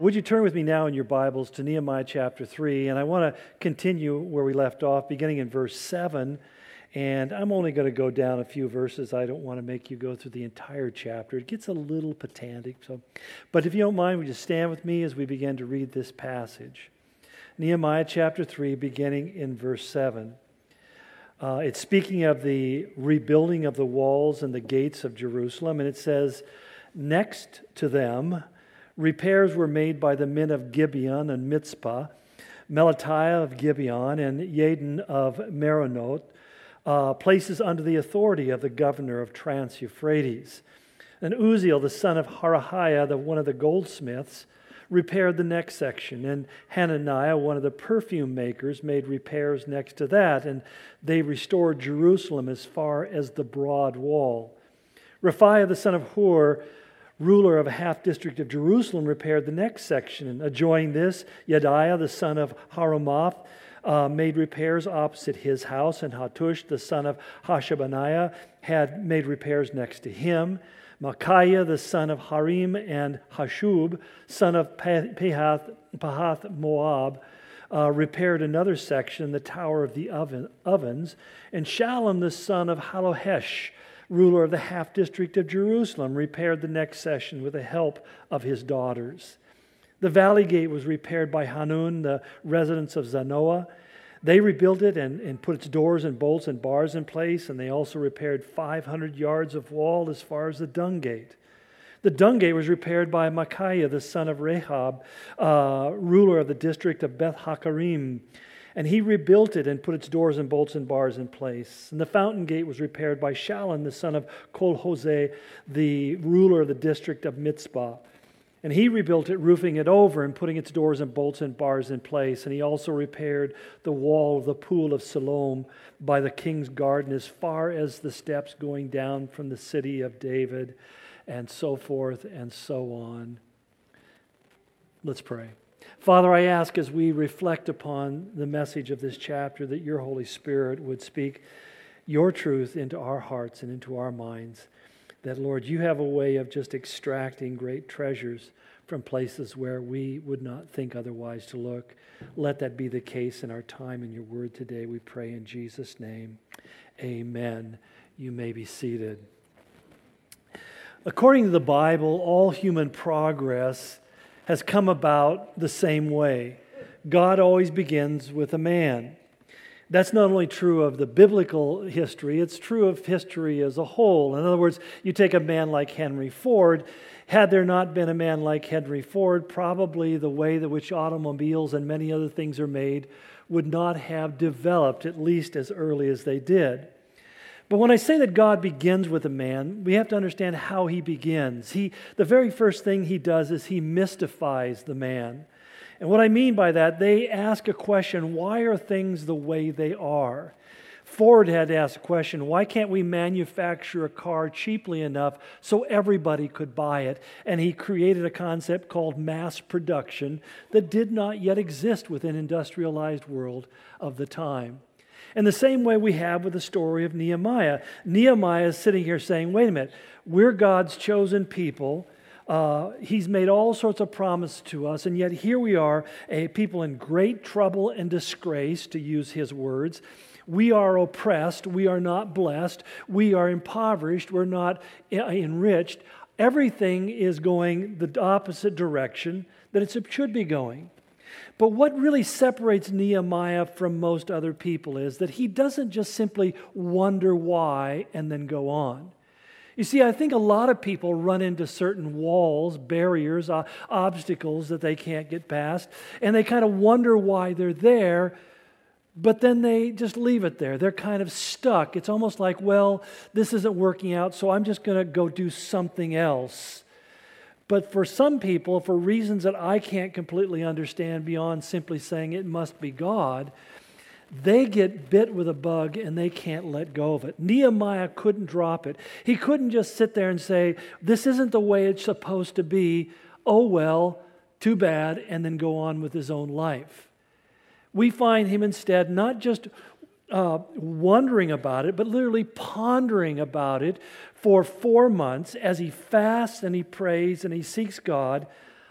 Would you turn with me now in your Bibles to Nehemiah chapter 3? And I want to continue where we left off, beginning in verse 7. And I'm only going to go down a few verses. I don't want to make you go through the entire chapter. It gets a little pedantic. So, but if you don't mind, would you stand with me as we begin to read this passage? Nehemiah chapter 3, beginning in verse 7. Uh, it's speaking of the rebuilding of the walls and the gates of Jerusalem. And it says, Next to them, repairs were made by the men of Gibeon and Mizpah, Melatiah of Gibeon, and Yadin of Meronoth, uh, places under the authority of the governor of Trans Euphrates. And Uzziel, the son of Harhaiah, the, one of the goldsmiths, repaired the next section. And Hananiah, one of the perfume makers, made repairs next to that. And they restored Jerusalem as far as the broad wall. Rephaiah, the son of Hur, ruler of a half district of Jerusalem, repaired the next section. And adjoining this, Yediah, the son of Harumoth, uh, made repairs opposite his house, and Hattush, the son of Hashabneiah, had made repairs next to him. Micaiah, the son of Harim, and Hashub, son of Pahath, Pahath Moab, uh, repaired another section, the Tower of the oven, Ovens. And Shallum, the son of Hallohesh, ruler of the half district of Jerusalem, repaired the next section with the help of his daughters. The valley gate was repaired by Hanun, the residents of Zanoah. They rebuilt it and, and put its doors and bolts and bars in place, and they also repaired 500 yards of wall as far as the dung gate. The dung gate was repaired by Micaiah, the son of Rahab, uh, ruler of the district of Beth Hakkerem. And he rebuilt it and put its doors and bolts and bars in place. And the fountain gate was repaired by Shallun, the son of Col-Hozeh, the ruler of the district of Mizpah. And he rebuilt it, roofing it over and putting its doors and bolts and bars in place. And he also repaired the wall of the pool of Siloam by the king's garden as far as the steps going down from the city of David, and so forth and so on. Let's pray. Father, I ask as we reflect upon the message of this chapter that your Holy Spirit would speak your truth into our hearts and into our minds. That, Lord, you have a way of just extracting great treasures from places where we would not think otherwise to look. Let that be the case in our time in your word today. We pray in Jesus' name. Amen. You may be seated. According to the Bible, all human progress has come about the same way. God always begins with a man. That's not only true of the biblical history, it's true of history as a whole. In other words, you take a man like Henry Ford. Had there not been a man like Henry Ford, probably the way that which automobiles and many other things are made would not have developed, at least as early as they did. But when I say that God begins with a man, we have to understand how he begins. He, the very first thing he does is he mystifies the man. And what I mean by that, they ask a question why are things the way they are? Ford had to ask a question why can't we manufacture a car cheaply enough so everybody could buy it? And he created a concept called mass production that did not yet exist within industrialized world of the time. In the same way we have with the story of Nehemiah. Nehemiah is sitting here saying, wait a minute, we're God's chosen people. Uh, he's made all sorts of promises to us, and yet here we are, a people in great trouble and disgrace, to use his words. We are oppressed. We are not blessed. We are impoverished. We're not enriched. Everything is going the opposite direction that it should be going. But what really separates Nehemiah from most other people is that he doesn't just simply wonder why and then go on. You see, I think a lot of people run into certain walls, barriers, uh, obstacles that they can't get past, and they kind of wonder why they're there, but then they just leave it there. They're kind of stuck. It's almost like, well, this isn't working out, so I'm just going to go do something else. But for some people, for reasons that I can't completely understand beyond simply saying it must be God, they get bit with a bug and they can't let go of it. Nehemiah couldn't drop it. He couldn't just sit there and say, This isn't the way it's supposed to be. Oh, well, too bad, and then go on with his own life. We find him instead not just uh, wondering about it, but literally pondering about it for four months as he fasts and he prays and he seeks God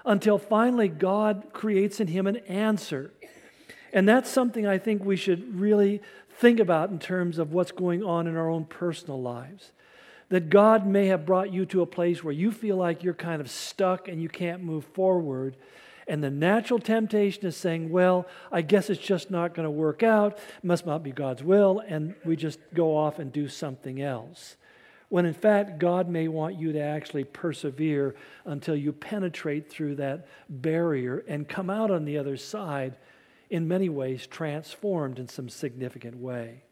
until finally God creates in him an answer. And that's something I think we should really think about in terms of what's going on in our own personal lives. That God may have brought you to a place where you feel like you're kind of stuck and you can't move forward. And the natural temptation is saying, well, I guess it's just not going to work out. It must not be God's will. And we just go off and do something else. When in fact, God may want you to actually persevere until you penetrate through that barrier and come out on the other side in many ways transformed in some significant way.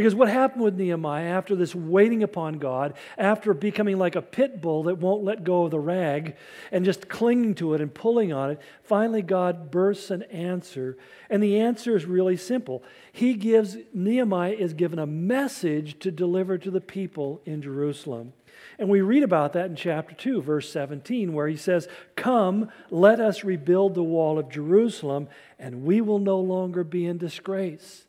Because what happened with Nehemiah after this waiting upon God, after becoming like a pit bull that won't let go of the rag and just clinging to it and pulling on it, finally God bursts an answer. And the answer is really simple. He gives, Nehemiah is given a message to deliver to the people in Jerusalem. And we read about that in chapter 2, verse 17, where he says, Come, let us rebuild the wall of Jerusalem, and we will no longer be in disgrace.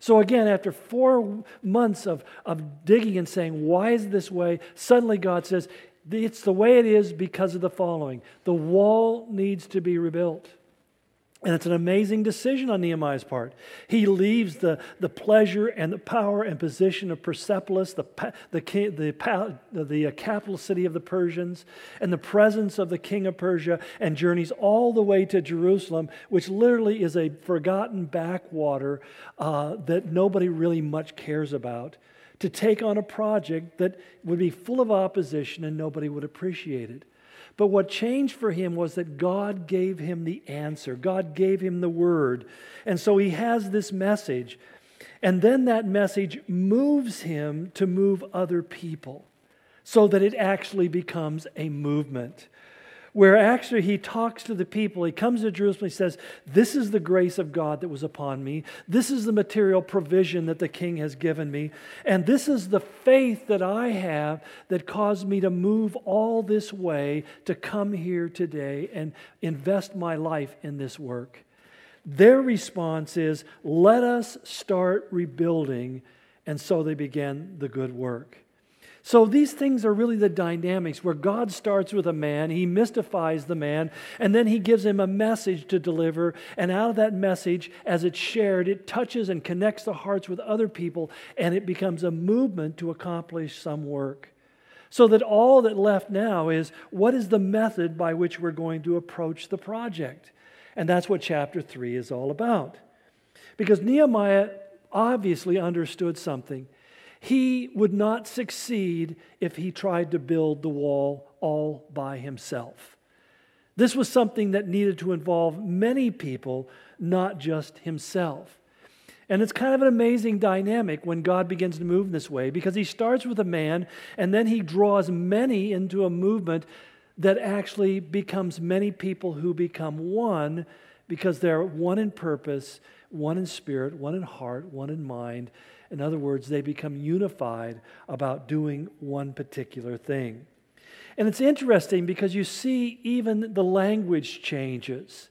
So, again, after four months of, of digging and saying, Why is this way? Suddenly God says, It's the way it is because of the following the wall needs to be rebuilt. And it's an amazing decision on Nehemiah's part. He leaves the, the pleasure and the power and position of Persepolis, the, the, the, the, uh, capital city of the Persians, and the presence of the king of Persia, and journeys all the way to Jerusalem, which literally is a forgotten backwater uh, that nobody really much cares about, to take on a project that would be full of opposition and nobody would appreciate it. But what changed for him was that God gave him the answer, God gave him the word. And so he has this message. And then that message moves him to move other people so that it actually becomes a movement where actually he talks to the people. He comes to Jerusalem, he says, This is the grace of God that was upon me. This is the material provision that the king has given me. And this is the faith that I have that caused me to move all this way to come here today and invest my life in this work. Their response is, Let us start rebuilding. And so they began the good work. So these things are really the dynamics where God starts with a man, he mystifies the man, and then he gives him a message to deliver. And out of that message, as it's shared, it touches and connects the hearts with other people, and it becomes a movement to accomplish some work. So that all that left now is what is the method by which we're going to approach the project? And that's what chapter 3 is all about. Because Nehemiah obviously understood something. He would not succeed if he tried to build the wall all by himself. This was something that needed to involve many people, not just himself. And it's kind of an amazing dynamic when God begins to move in this way because he starts with a man and then he draws many into a movement that actually becomes many people who become one because they're one in purpose, one in spirit, one in heart, one in mind, in other words, they become unified about doing one particular thing. And it's interesting because you see even the language changes.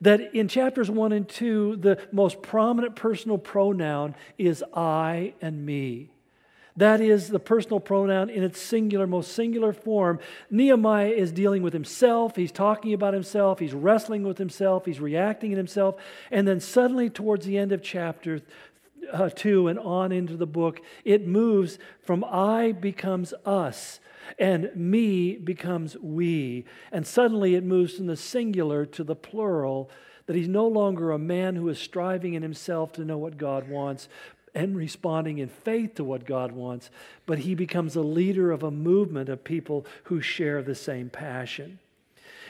That in chapters 1 and 2, the most prominent personal pronoun is I and me. That is the personal pronoun in its singular, most singular form. Nehemiah is dealing with himself. He's talking about himself. He's wrestling with himself. He's reacting in himself. And then suddenly, towards the end of chapter uh, 2 and on into the book, it moves from I becomes us and me becomes we. And suddenly it moves from the singular to the plural, that he's no longer a man who is striving in himself to know what God wants and responding in faith to what God wants, but he becomes a leader of a movement of people who share the same passion.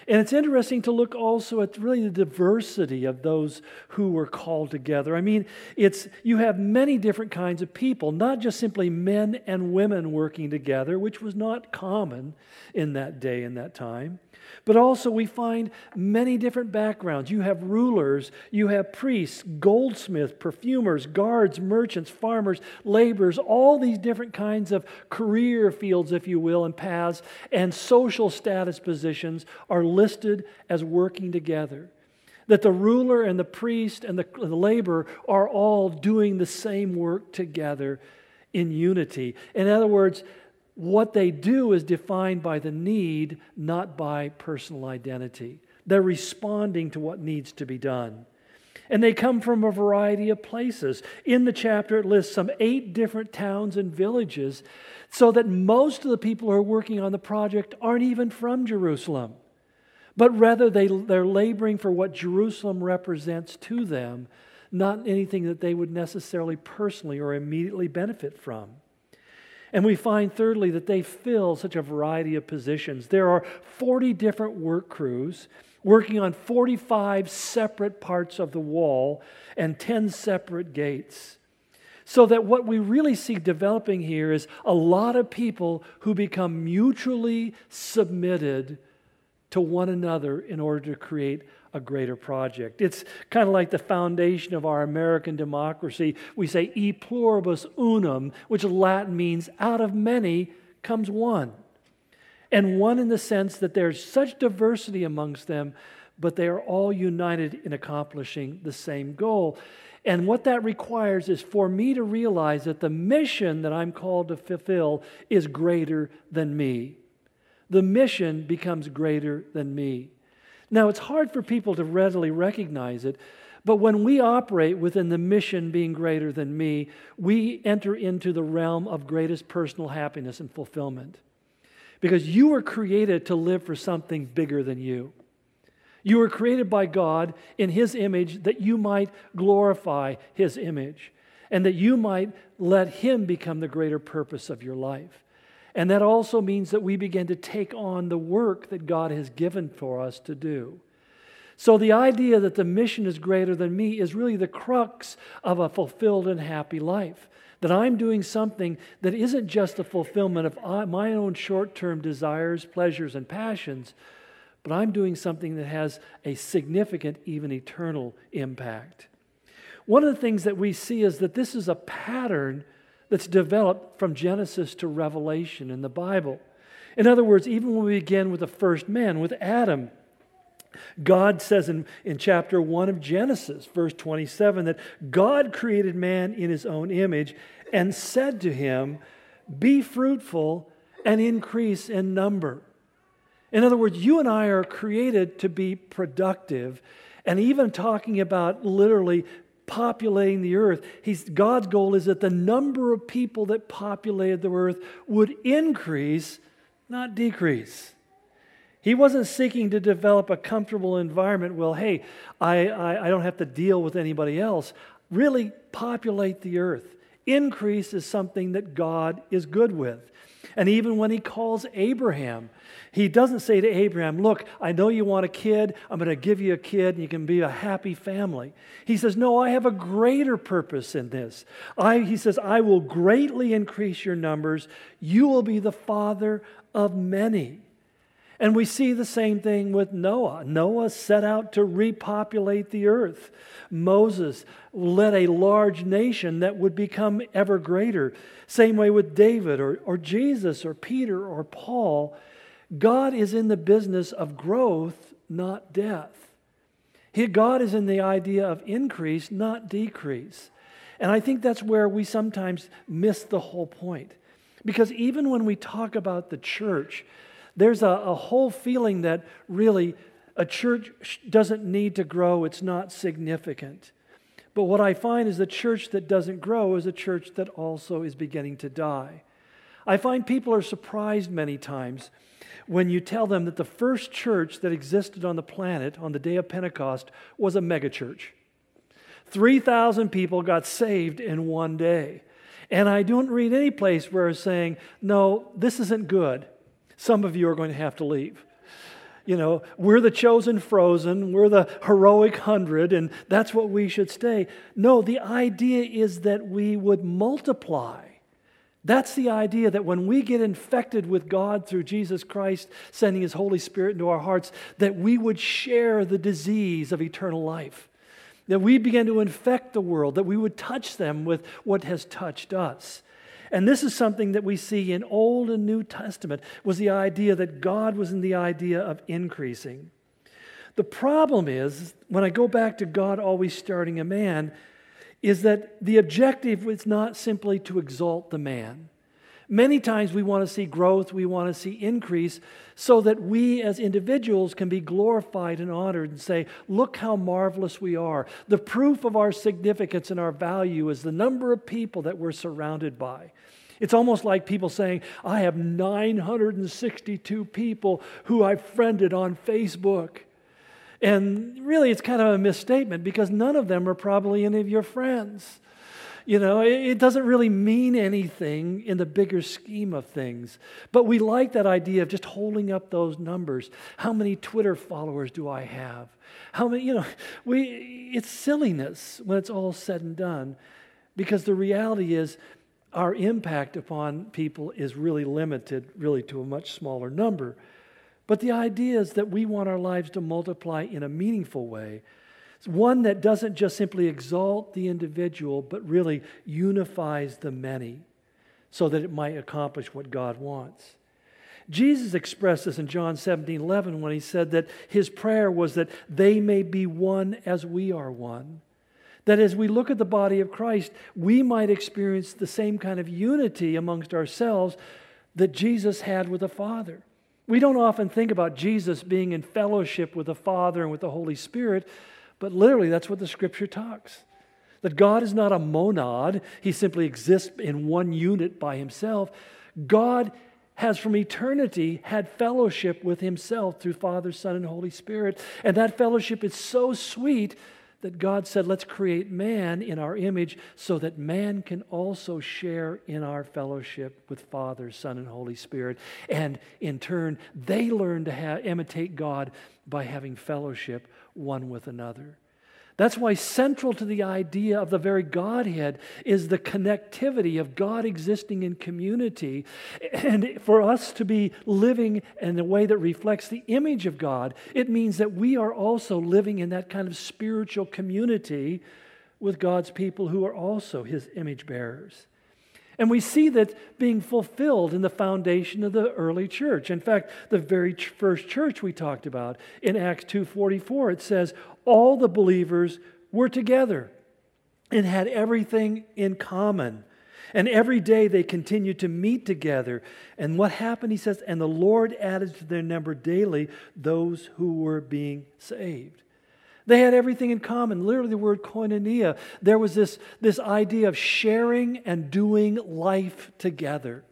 And it's interesting to look also at really the diversity of those who were called together. I mean, it's you have many different kinds of people, not just simply men and women working together, which was not common in that day and that time. But also, we find many different backgrounds. You have rulers, you have priests, goldsmiths, perfumers, guards, merchants, farmers, laborers, all these different kinds of career fields, if you will, and paths, and social status positions are listed as working together. That the ruler and the priest and the, the laborer are all doing the same work together in unity. In other words, what they do is defined by the need, not by personal identity. They're responding to what needs to be done. And they come from a variety of places. In the chapter, it lists some eight different towns and villages, so that most of the people who are working on the project aren't even from Jerusalem, but rather they, they're laboring for what Jerusalem represents to them, not anything that they would necessarily personally or immediately benefit from. And we find, thirdly, that they fill such a variety of positions. There are 40 different work crews working on 45 separate parts of the wall and 10 separate gates. So that what we really see developing here is a lot of people who become mutually submitted to one another in order to create a greater project. It's kind of like the foundation of our American democracy. We say e pluribus unum, which Latin means out of many comes one. And one in the sense that there's such diversity amongst them, but they are all united in accomplishing the same goal. And what that requires is for me to realize that the mission that I'm called to fulfill is greater than me. The mission becomes greater than me. Now, it's hard for people to readily recognize it, but when we operate within the mission being greater than me, we enter into the realm of greatest personal happiness and fulfillment. Because you were created to live for something bigger than you. You were created by God in His image that you might glorify His image and that you might let Him become the greater purpose of your life. And that also means that we begin to take on the work that God has given for us to do. So, the idea that the mission is greater than me is really the crux of a fulfilled and happy life. That I'm doing something that isn't just the fulfillment of uh, my own short term desires, pleasures, and passions, but I'm doing something that has a significant, even eternal impact. One of the things that we see is that this is a pattern that's developed from Genesis to Revelation in the Bible. In other words, even when we begin with the first man, with Adam, God says in, in chapter 1 of Genesis, verse 27, that God created man in his own image and said to him, Be fruitful and increase in number. In other words, you and I are created to be productive. And even talking about literally populating the earth. He's, God's goal is that the number of people that populated the earth would increase, not decrease. He wasn't seeking to develop a comfortable environment. Well, hey, I, I, I don't have to deal with anybody else. Really populate the earth. Increase is something that God is good with. And even when he calls Abraham, he doesn't say to Abraham, Look, I know you want a kid. I'm going to give you a kid and you can be a happy family. He says, No, I have a greater purpose in this. I, he says, I will greatly increase your numbers. You will be the father of many. And we see the same thing with Noah. Noah set out to repopulate the earth. Moses led a large nation that would become ever greater. Same way with David or, or Jesus or Peter or Paul. God is in the business of growth, not death. He, God is in the idea of increase, not decrease. And I think that's where we sometimes miss the whole point. Because even when we talk about the church, there's a, a whole feeling that really a church doesn't need to grow, it's not significant. But what I find is the church that doesn't grow is a church that also is beginning to die. I find people are surprised many times when you tell them that the first church that existed on the planet on the day of Pentecost was a megachurch. 3,000 people got saved in one day. And I don't read any place where it's saying, no, this isn't good some of you are going to have to leave. You know, we're the chosen frozen, we're the heroic hundred, and that's what we should stay. No, the idea is that we would multiply. That's the idea that when we get infected with God through Jesus Christ sending His Holy Spirit into our hearts, that we would share the disease of eternal life. That we begin to infect the world, that we would touch them with what has touched us. And this is something that we see in Old and New Testament was the idea that God was in the idea of increasing. The problem is, when I go back to God always starting a man, is that the objective is not simply to exalt the man. Many times we want to see growth, we want to see increase, so that we as individuals can be glorified and honored and say, Look how marvelous we are. The proof of our significance and our value is the number of people that we're surrounded by. It's almost like people saying, I have 962 people who I've friended on Facebook. And really, it's kind of a misstatement because none of them are probably any of your friends. You know, it doesn't really mean anything in the bigger scheme of things. But we like that idea of just holding up those numbers. How many Twitter followers do I have? How many, you know, we, it's silliness when it's all said and done because the reality is our impact upon people is really limited, really to a much smaller number. But the idea is that we want our lives to multiply in a meaningful way one that doesn't just simply exalt the individual, but really unifies the many so that it might accomplish what God wants. Jesus expressed this in John 17 11 when he said that his prayer was that they may be one as we are one. That as we look at the body of Christ, we might experience the same kind of unity amongst ourselves that Jesus had with the Father. We don't often think about Jesus being in fellowship with the Father and with the Holy Spirit, but literally, that's what the scripture talks. That God is not a monad, He simply exists in one unit by Himself. God has from eternity had fellowship with Himself through Father, Son, and Holy Spirit. And that fellowship is so sweet that God said, let's create man in our image so that man can also share in our fellowship with Father, Son, and Holy Spirit. And in turn, they learn to have, imitate God by having fellowship one with another. That's why central to the idea of the very Godhead is the connectivity of God existing in community. And for us to be living in a way that reflects the image of God, it means that we are also living in that kind of spiritual community with God's people who are also his image bearers. And we see that being fulfilled in the foundation of the early church. In fact, the very first church we talked about in Acts 2:44 it says all the believers were together and had everything in common. And every day they continued to meet together. And what happened, he says, and the Lord added to their number daily those who were being saved. They had everything in common. Literally, the word koinonia. There was this, this idea of sharing and doing life together.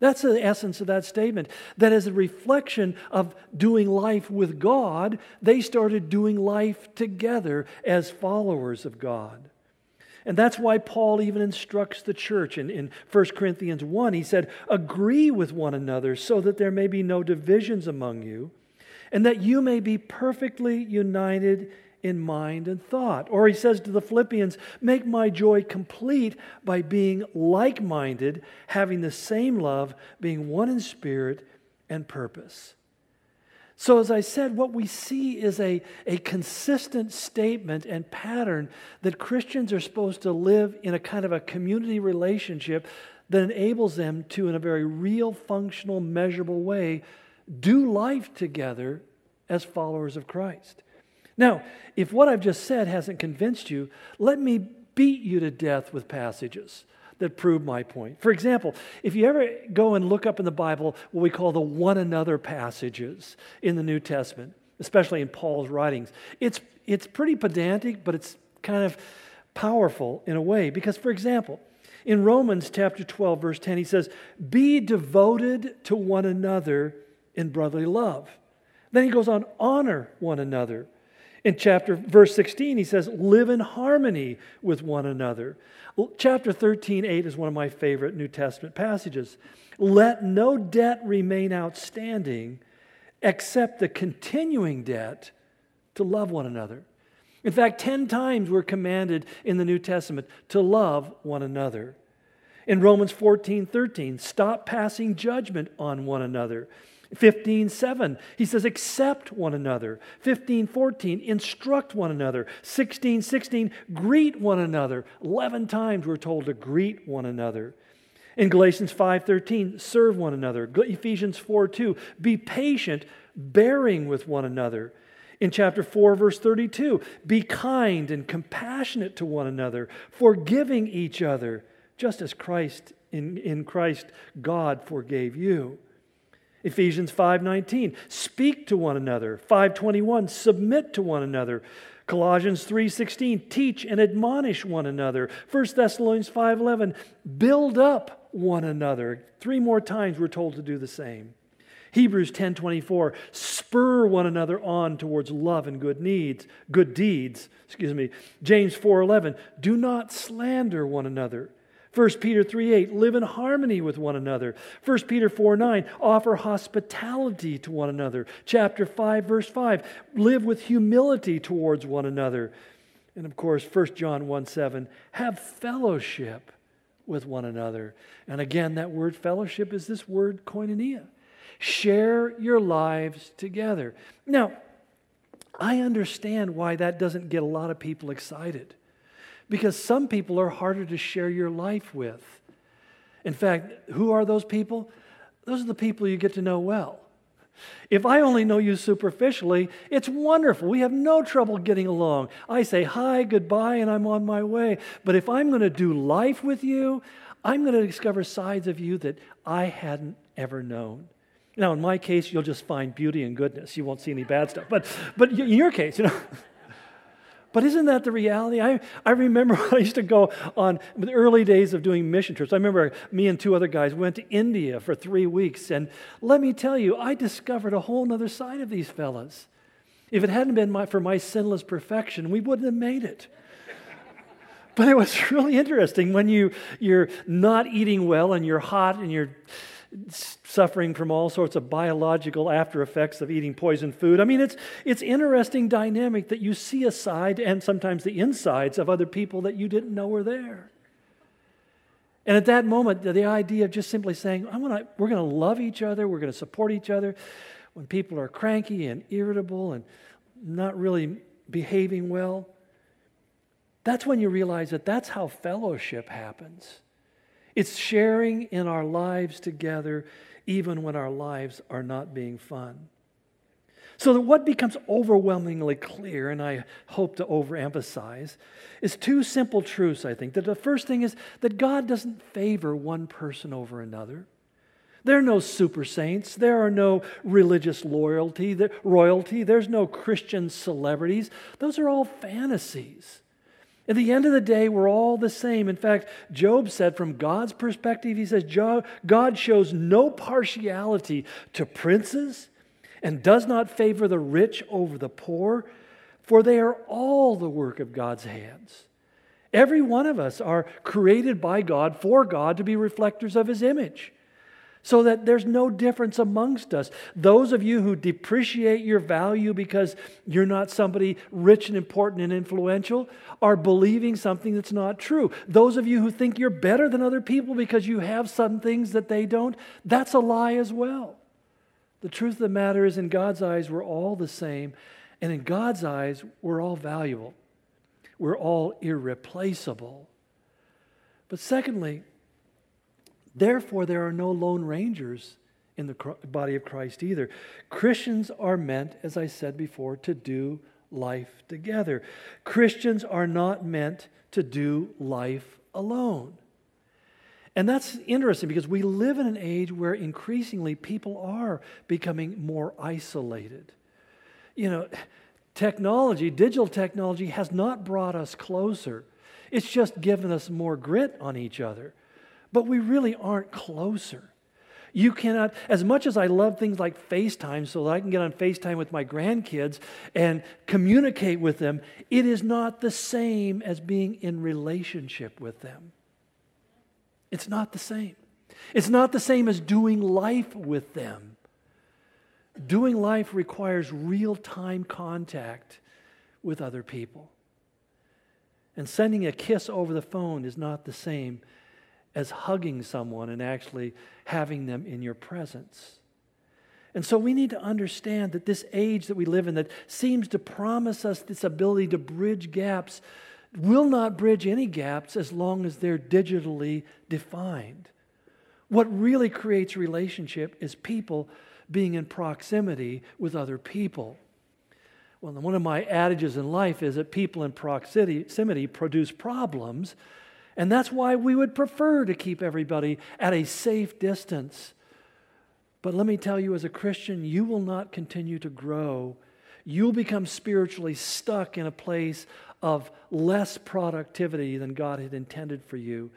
That's the essence of that statement. That as a reflection of doing life with God, they started doing life together as followers of God. And that's why Paul even instructs the church in, in 1 Corinthians 1. He said, Agree with one another so that there may be no divisions among you, and that you may be perfectly united in mind and thought. Or he says to the Philippians, Make my joy complete by being like minded, having the same love, being one in spirit and purpose. So, as I said, what we see is a, a consistent statement and pattern that Christians are supposed to live in a kind of a community relationship that enables them to, in a very real, functional, measurable way, do life together as followers of Christ. Now, if what I've just said hasn't convinced you, let me beat you to death with passages that prove my point. For example, if you ever go and look up in the Bible what we call the one another passages in the New Testament, especially in Paul's writings, it's, it's pretty pedantic, but it's kind of powerful in a way. Because, for example, in Romans chapter 12, verse 10, he says, Be devoted to one another in brotherly love. Then he goes on, honor one another. In chapter verse 16, he says, live in harmony with one another. Chapter 13, 8 is one of my favorite New Testament passages. Let no debt remain outstanding except the continuing debt to love one another. In fact, 10 times we're commanded in the New Testament to love one another. In Romans 14, 13, stop passing judgment on one another. 15, 7, he says, accept one another. 15, 14, instruct one another. 16, 16, greet one another. 11 times we're told to greet one another. In Galatians 5:13, serve one another. Ephesians 4:2, be patient, bearing with one another. In chapter 4 verse 32, be kind and compassionate to one another, forgiving each other, just as Christ in, in Christ God forgave you. Ephesians 5:19 speak to one another. 521 submit to one another. Colossians 3:16 teach and admonish one another. 1 Thessalonians 5:11 build up one another. Three more times we're told to do the same. Hebrews 10:24 spur one another on towards love and good needs good deeds excuse me. James 4:11 do not slander one another 1 Peter 3 8, live in harmony with one another. 1 Peter 4 9, offer hospitality to one another. Chapter 5, verse 5, live with humility towards one another. And of course, 1 John 1 7, have fellowship with one another. And again, that word fellowship is this word koinonia. Share your lives together. Now, I understand why that doesn't get a lot of people excited because some people are harder to share your life with. In fact, who are those people? Those are the people you get to know well. If I only know you superficially, it's wonderful. We have no trouble getting along. I say hi, goodbye, and I'm on my way. But if I'm going to do life with you, I'm going to discover sides of you that I hadn't ever known. Now, in my case, you'll just find beauty and goodness. You won't see any bad stuff. But, but in your case, you know. But isn't that the reality? I, I remember I used to go on the early days of doing mission trips. I remember me and two other guys went to India for three weeks. And let me tell you, I discovered a whole other side of these fellas. If it hadn't been my, for my sinless perfection, we wouldn't have made it. But it was really interesting when you, you're not eating well and you're hot and you're suffering from all sorts of biological after effects of eating poison food. I mean, it's, it's interesting dynamic that you see a side and sometimes the insides of other people that you didn't know were there. And at that moment, the, the idea of just simply saying, I wanna, we're going to love each other, we're going to support each other. When people are cranky and irritable and not really behaving well, that's when you realize that that's how fellowship happens. It's sharing in our lives together, even when our lives are not being fun. So, that what becomes overwhelmingly clear, and I hope to overemphasize, is two simple truths, I think. That the first thing is that God doesn't favor one person over another. There are no super saints. There are no religious loyalty, royalty. There's no Christian celebrities. Those are all fantasies. At the end of the day, we're all the same. In fact, Job said, from God's perspective, he says, God shows no partiality to princes and does not favor the rich over the poor, for they are all the work of God's hands. Every one of us are created by God for God to be reflectors of his image so that there's no difference amongst us. Those of you who depreciate your value because you're not somebody rich and important and influential are believing something that's not true. Those of you who think you're better than other people because you have some things that they don't, that's a lie as well. The truth of the matter is, in God's eyes, we're all the same, and in God's eyes, we're all valuable. We're all irreplaceable. But secondly, Therefore, there are no lone rangers in the body of Christ either. Christians are meant, as I said before, to do life together. Christians are not meant to do life alone. And that's interesting because we live in an age where increasingly people are becoming more isolated. You know, technology, digital technology, has not brought us closer, it's just given us more grit on each other but we really aren't closer. You cannot, as much as I love things like FaceTime so that I can get on FaceTime with my grandkids and communicate with them, it is not the same as being in relationship with them. It's not the same. It's not the same as doing life with them. Doing life requires real time contact with other people. And sending a kiss over the phone is not the same as hugging someone and actually having them in your presence. And so we need to understand that this age that we live in that seems to promise us this ability to bridge gaps will not bridge any gaps as long as they're digitally defined. What really creates relationship is people being in proximity with other people. Well, one of my adages in life is that people in proximity produce problems, And that's why we would prefer to keep everybody at a safe distance. But let me tell you, as a Christian, you will not continue to grow. You'll become spiritually stuck in a place of less productivity than God had intended for you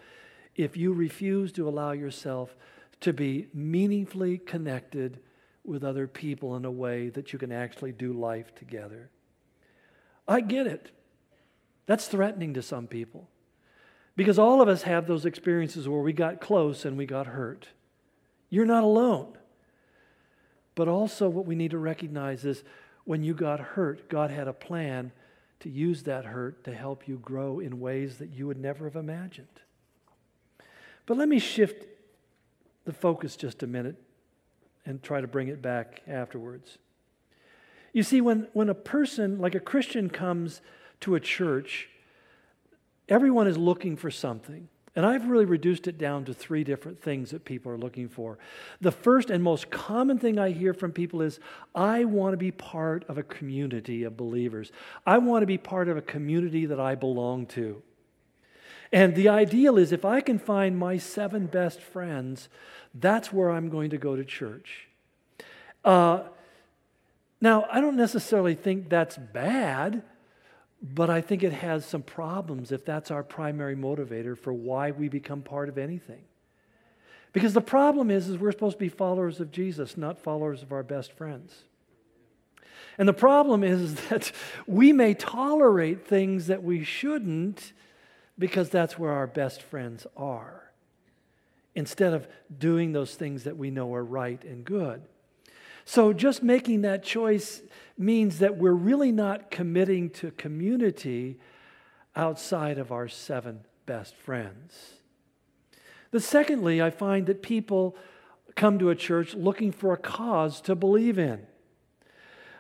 if you refuse to allow yourself to be meaningfully connected with other people in a way that you can actually do life together. I get it. That's threatening to some people. Because all of us have those experiences where we got close and we got hurt. You're not alone. But also, what we need to recognize is when you got hurt, God had a plan to use that hurt to help you grow in ways that you would never have imagined. But let me shift the focus just a minute and try to bring it back afterwards. You see, when, when a person, like a Christian, comes to a church, everyone is looking for something. And I've really reduced it down to three different things that people are looking for. The first and most common thing I hear from people is I want to be part of a community of believers. I want to be part of a community that I belong to. And the ideal is if I can find my seven best friends, that's where I'm going to go to church. Uh, now, I don't necessarily think that's bad. But I think it has some problems if that's our primary motivator for why we become part of anything. Because the problem is, is we're supposed to be followers of Jesus, not followers of our best friends. And the problem is, is that we may tolerate things that we shouldn't because that's where our best friends are, instead of doing those things that we know are right and good. So just making that choice means that we're really not committing to community outside of our seven best friends. The secondly, I find that people come to a church looking for a cause to believe in.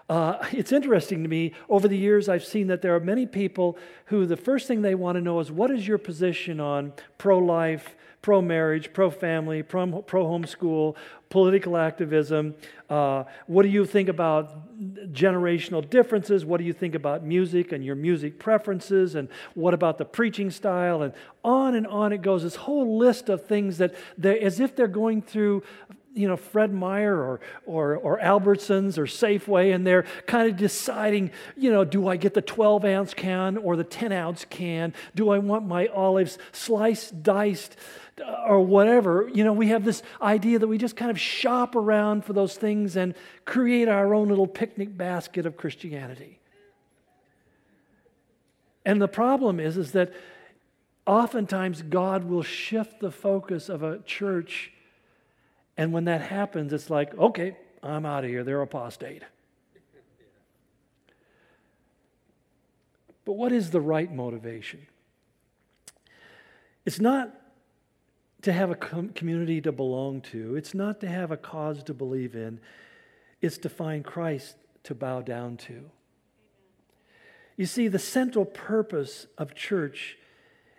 Uh, it's interesting to me, over the years, I've seen that there are many people who the first thing they want to know is what is your position on pro life, pro marriage, pro family, pro homeschool, political activism? Uh, what do you think about generational differences? What do you think about music and your music preferences? And what about the preaching style? And on and on it goes. This whole list of things that, as if they're going through you know, Fred Meyer or, or, or Albertsons or Safeway, and they're kind of deciding, you know, do I get the 12 ounce can or the 10 ounce can? Do I want my olives sliced, diced, or whatever? You know, we have this idea that we just kind of shop around for those things and create our own little picnic basket of Christianity. And the problem is, is that oftentimes God will shift the focus of a church and when that happens, it's like, okay, I'm out of here. They're apostate. But what is the right motivation? It's not to have a com- community to belong to, it's not to have a cause to believe in, it's to find Christ to bow down to. You see, the central purpose of church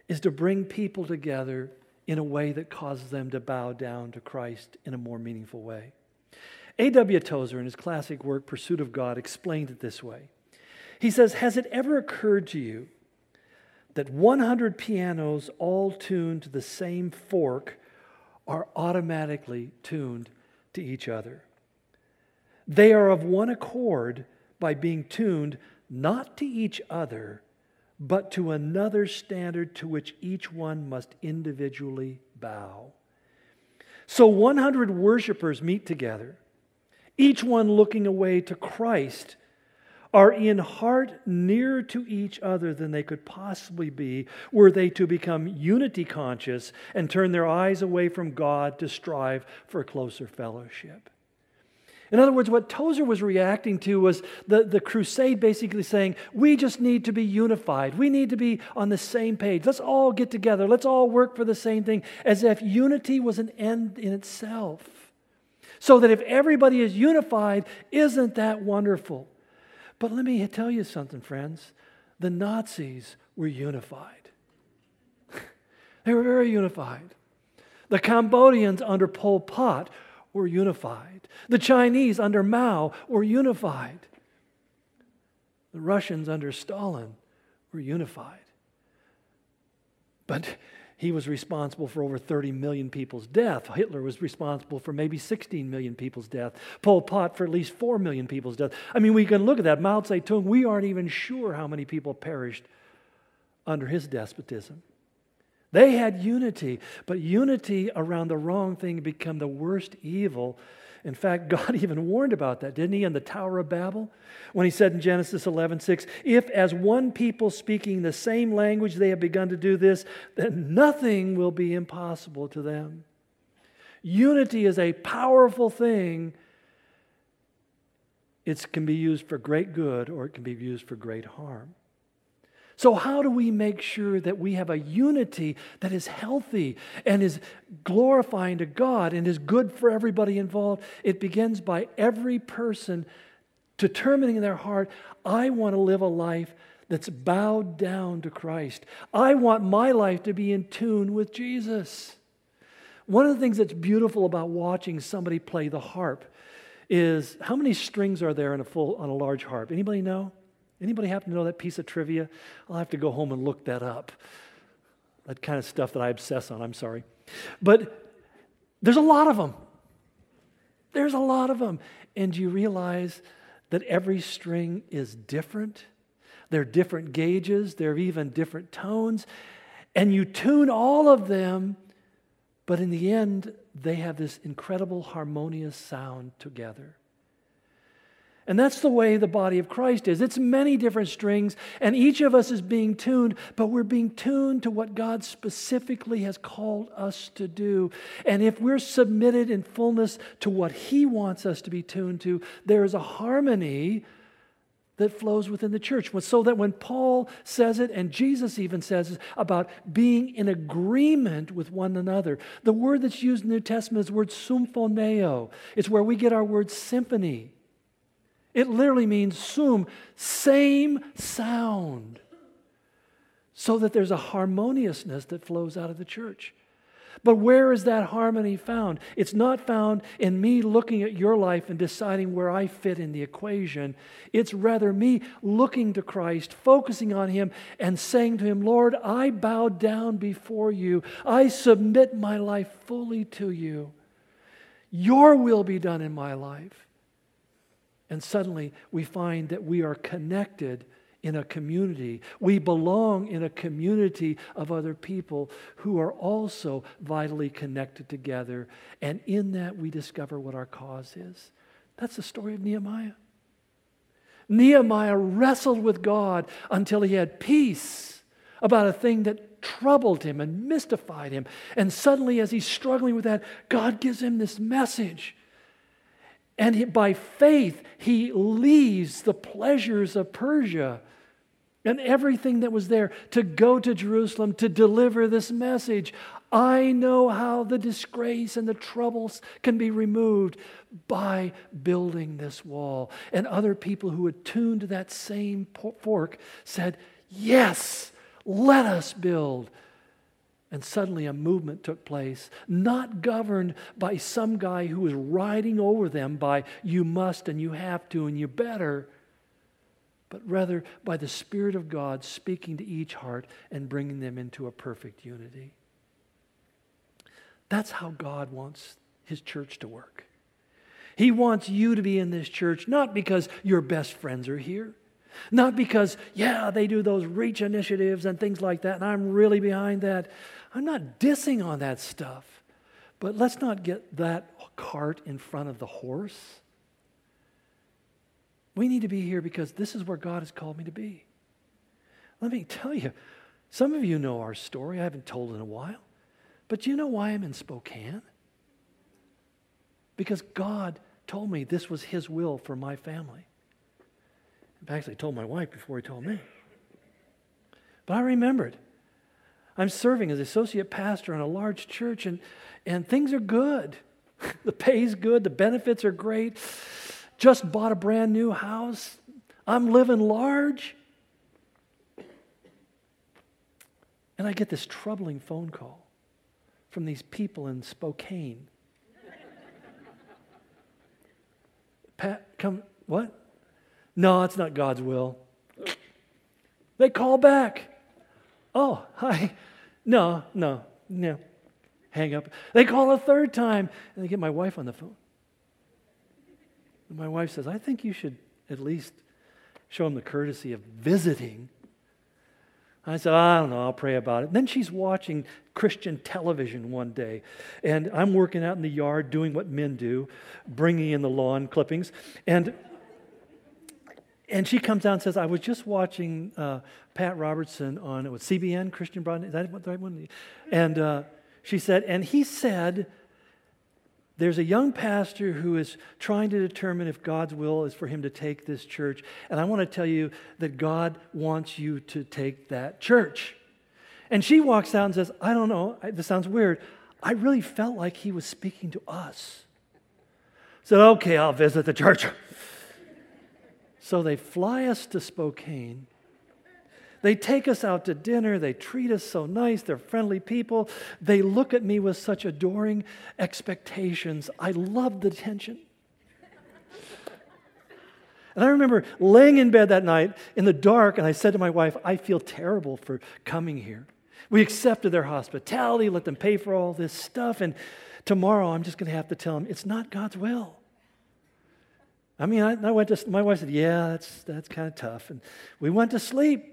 is to bring people together in a way that causes them to bow down to Christ in a more meaningful way. A.W. Tozer, in his classic work, Pursuit of God, explained it this way. He says, Has it ever occurred to you that 100 pianos all tuned to the same fork are automatically tuned to each other? They are of one accord by being tuned not to each other, but to another standard to which each one must individually bow. So 100 worshipers meet together, each one looking away to Christ, are in heart nearer to each other than they could possibly be were they to become unity conscious and turn their eyes away from God to strive for closer fellowship. In other words, what Tozer was reacting to was the, the crusade basically saying, we just need to be unified. We need to be on the same page. Let's all get together. Let's all work for the same thing, as if unity was an end in itself. So that if everybody is unified, isn't that wonderful? But let me tell you something, friends. The Nazis were unified, they were very unified. The Cambodians under Pol Pot were unified. The Chinese under Mao were unified. The Russians under Stalin were unified. But he was responsible for over 30 million people's death. Hitler was responsible for maybe 16 million people's death. Pol Pot for at least 4 million people's death. I mean, we can look at that. Mao Zedong, we aren't even sure how many people perished under his despotism. They had unity, but unity around the wrong thing become the worst evil in fact, God even warned about that, didn't he, in the Tower of Babel? When he said in Genesis 11, 6, if as one people speaking the same language they have begun to do this, then nothing will be impossible to them. Unity is a powerful thing. It can be used for great good or it can be used for great harm. So, how do we make sure that we have a unity that is healthy and is glorifying to God and is good for everybody involved? It begins by every person determining in their heart, I want to live a life that's bowed down to Christ. I want my life to be in tune with Jesus. One of the things that's beautiful about watching somebody play the harp is how many strings are there in a full on a large harp? Anybody know? Anybody happen to know that piece of trivia? I'll have to go home and look that up. That kind of stuff that I obsess on, I'm sorry. But there's a lot of them. There's a lot of them. And you realize that every string is different? They're different gauges, they're even different tones. And you tune all of them, but in the end, they have this incredible harmonious sound together. And that's the way the body of Christ is. It's many different strings, and each of us is being tuned, but we're being tuned to what God specifically has called us to do. And if we're submitted in fullness to what He wants us to be tuned to, there is a harmony that flows within the church. So that when Paul says it, and Jesus even says it, about being in agreement with one another, the word that's used in the New Testament is the word symphoneo. It's where we get our word symphony. It literally means sum, same sound. So that there's a harmoniousness that flows out of the church. But where is that harmony found? It's not found in me looking at your life and deciding where I fit in the equation. It's rather me looking to Christ, focusing on Him, and saying to Him, Lord, I bow down before you. I submit my life fully to you. Your will be done in my life. And suddenly we find that we are connected in a community. We belong in a community of other people who are also vitally connected together. And in that, we discover what our cause is. That's the story of Nehemiah. Nehemiah wrestled with God until he had peace about a thing that troubled him and mystified him. And suddenly, as he's struggling with that, God gives him this message and by faith, he leaves the pleasures of Persia and everything that was there to go to Jerusalem to deliver this message. I know how the disgrace and the troubles can be removed by building this wall. And other people who attuned to that same fork said, Yes, let us build. And suddenly a movement took place, not governed by some guy who was riding over them by you must and you have to and you better, but rather by the Spirit of God speaking to each heart and bringing them into a perfect unity. That's how God wants His church to work. He wants you to be in this church not because your best friends are here. Not because, yeah, they do those reach initiatives and things like that, and I'm really behind that. I'm not dissing on that stuff, but let's not get that cart in front of the horse. We need to be here because this is where God has called me to be. Let me tell you, some of you know our story. I haven't told in a while. But do you know why I'm in Spokane? Because God told me this was His will for my family. In fact, I told my wife before He told me. But I remembered I'm serving as associate pastor in a large church, and, and things are good. the pay's good, the benefits are great. Just bought a brand new house. I'm living large. And I get this troubling phone call from these people in Spokane. Pat, come, what? No, it's not God's will. They call back. Oh, hi. No, no, No. Hang up. They call a third time, and they get my wife on the phone. And my wife says, I think you should at least show them the courtesy of visiting. I said, I don't know, I'll pray about it. And then she's watching Christian television one day, and I'm working out in the yard doing what men do, bringing in the lawn clippings. And and she comes down and says, I was just watching uh, Pat Robertson on with CBN, Christian Broadcasting. Is that the right one? And uh, she said, and he said, there's a young pastor who is trying to determine if God's will is for him to take this church. And I want to tell you that God wants you to take that church. And she walks out and says, I don't know, this sounds weird. I really felt like he was speaking to us. Said, okay, I'll visit the church. So they fly us to Spokane. They take us out to dinner. They treat us so nice. They're friendly people. They look at me with such adoring expectations. I love the tension. And I remember laying in bed that night in the dark, and I said to my wife, I feel terrible for coming here. We accepted their hospitality, let them pay for all this stuff, and tomorrow I'm just going to have to tell them it's not God's will. I mean, I, I went to, my wife said, Yeah, that's, that's kind of tough. And we went to sleep.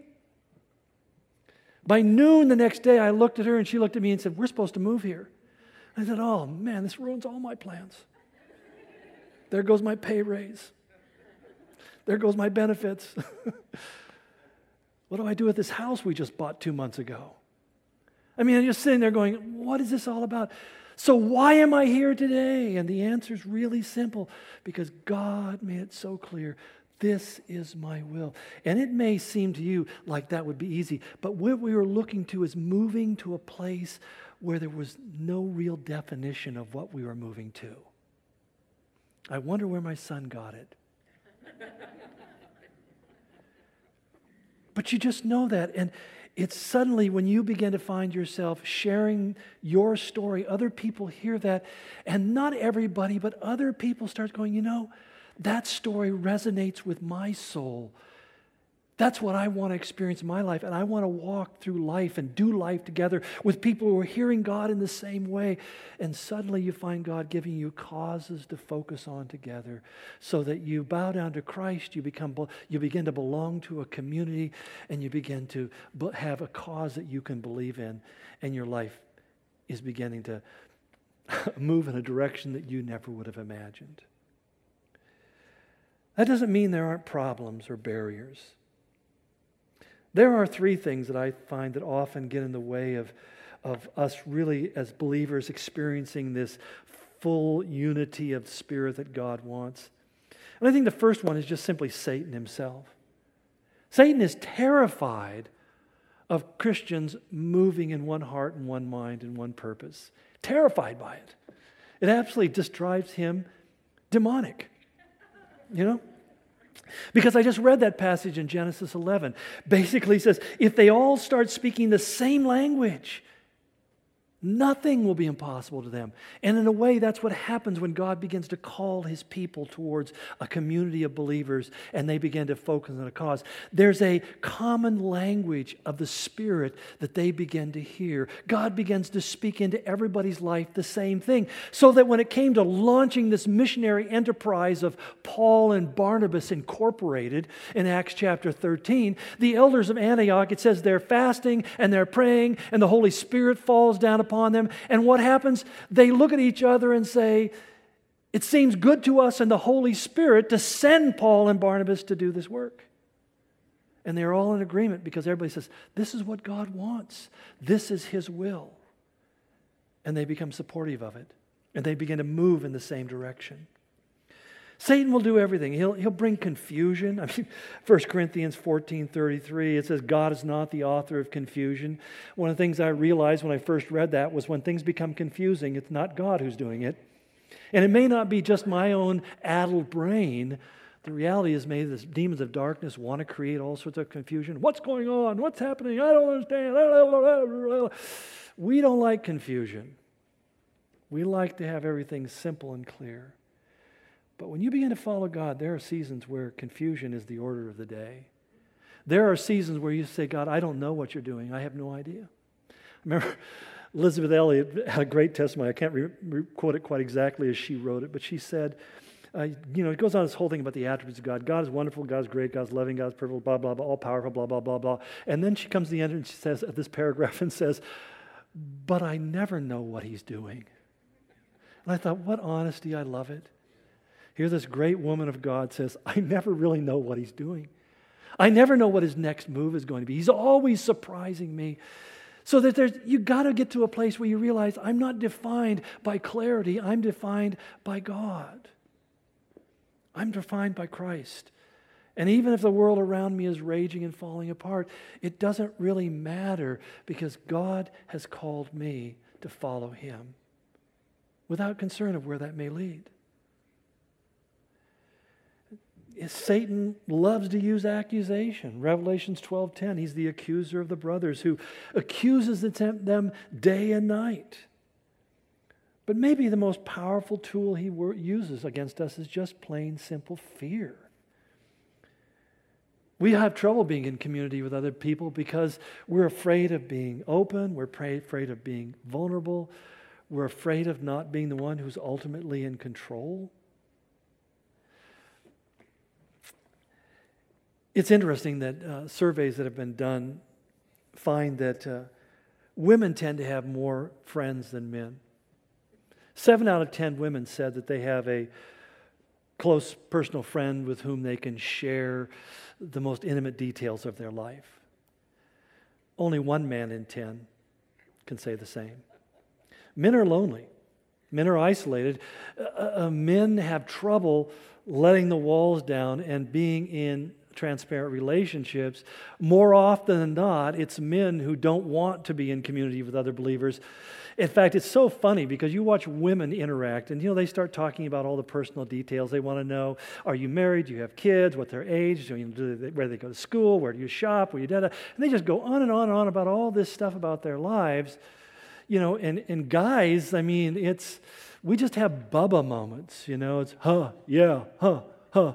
By noon the next day, I looked at her and she looked at me and said, We're supposed to move here. I said, Oh, man, this ruins all my plans. There goes my pay raise. There goes my benefits. what do I do with this house we just bought two months ago? I mean, I'm just sitting there going, What is this all about? So, why am I here today? And the answer is really simple because God made it so clear this is my will. And it may seem to you like that would be easy, but what we were looking to is moving to a place where there was no real definition of what we were moving to. I wonder where my son got it. but you just know that. And it's suddenly when you begin to find yourself sharing your story, other people hear that, and not everybody, but other people start going, you know, that story resonates with my soul. That's what I want to experience in my life. And I want to walk through life and do life together with people who are hearing God in the same way. And suddenly you find God giving you causes to focus on together so that you bow down to Christ, you, become, you begin to belong to a community, and you begin to have a cause that you can believe in. And your life is beginning to move in a direction that you never would have imagined. That doesn't mean there aren't problems or barriers. There are three things that I find that often get in the way of, of us really, as believers, experiencing this full unity of spirit that God wants. And I think the first one is just simply Satan himself. Satan is terrified of Christians moving in one heart and one mind and one purpose. Terrified by it. It absolutely just drives him demonic. You know? Because I just read that passage in Genesis 11. Basically says, if they all start speaking the same language, Nothing will be impossible to them. And in a way, that's what happens when God begins to call his people towards a community of believers and they begin to focus on a cause. There's a common language of the Spirit that they begin to hear. God begins to speak into everybody's life the same thing. So that when it came to launching this missionary enterprise of Paul and Barnabas Incorporated in Acts chapter 13, the elders of Antioch, it says they're fasting and they're praying, and the Holy Spirit falls down upon upon them. And what happens? They look at each other and say, It seems good to us and the Holy Spirit to send Paul and Barnabas to do this work. And they're all in agreement because everybody says, This is what God wants, this is His will. And they become supportive of it. And they begin to move in the same direction. Satan will do everything. He'll, he'll bring confusion. I mean, 1 Corinthians 14 33, it says, God is not the author of confusion. One of the things I realized when I first read that was when things become confusing, it's not God who's doing it. And it may not be just my own addled brain. The reality is, maybe the demons of darkness want to create all sorts of confusion. What's going on? What's happening? I don't understand. We don't like confusion. We like to have everything simple and clear. But when you begin to follow God, there are seasons where confusion is the order of the day. There are seasons where you say, God, I don't know what you're doing. I have no idea. I remember Elisabeth Elliot had a great testimony. I can't re- re- quote it quite exactly as she wrote it, but she said, uh, you know, it goes on this whole thing about the attributes of God. God is wonderful, God's great, God's loving, God's perfect, blah, blah, blah, all powerful, blah, blah, blah, blah. And then she comes to the end and she says, this paragraph and says, but I never know what he's doing. And I thought, what honesty, I love it. Here, this great woman of God says, I never really know what he's doing. I never know what his next move is going to be. He's always surprising me. So that there's you got to get to a place where you realize I'm not defined by clarity, I'm defined by God. I'm defined by Christ. And even if the world around me is raging and falling apart, it doesn't really matter because God has called me to follow him without concern of where that may lead. Satan loves to use accusation. Revelations 12:10, he's the accuser of the brothers who accuses them day and night. But maybe the most powerful tool he uses against us is just plain simple fear. We have trouble being in community with other people because we're afraid of being open, we're afraid of being vulnerable, we're afraid of not being the one who's ultimately in control. It's interesting that uh, surveys that have been done find that uh, women tend to have more friends than men. Seven out of ten women said that they have a close personal friend with whom they can share the most intimate details of their life. Only one man in ten can say the same. Men are lonely. Men are isolated. Uh, uh, men have trouble letting the walls down and being in transparent relationships. More often than not, it's men who don't want to be in community with other believers. In fact, it's so funny because you watch women interact and you know they start talking about all the personal details. They want to know, are you married? Do you have kids? What their age? Do you, do they, where they go to school? Where do you shop? Where you da And they just go on and on and on about all this stuff about their lives. You know, and, and guys, I mean, it's we just have Bubba moments, you know, it's huh, yeah, huh, huh,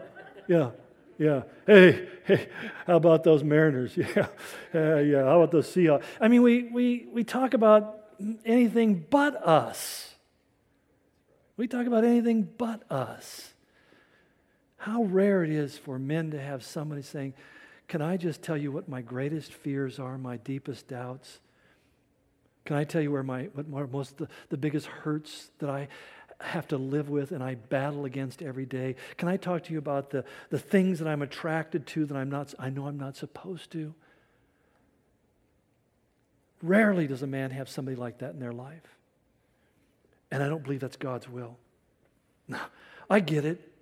yeah. Yeah. Hey, hey, how about those Mariners? Yeah. Uh, yeah. How about those Seahawks? I mean, we, we, we talk about anything but us. We talk about anything but us. How rare it is for men to have somebody saying, Can I just tell you what my greatest fears are, my deepest doubts? Can I tell you where my what most the, the biggest hurts that I have to live with and I battle against every day? Can I talk to you about the, the things that I'm attracted to that I'm not, I know I'm not supposed to? Rarely does a man have somebody like that in their life. And I don't believe that's God's will. No, I get it.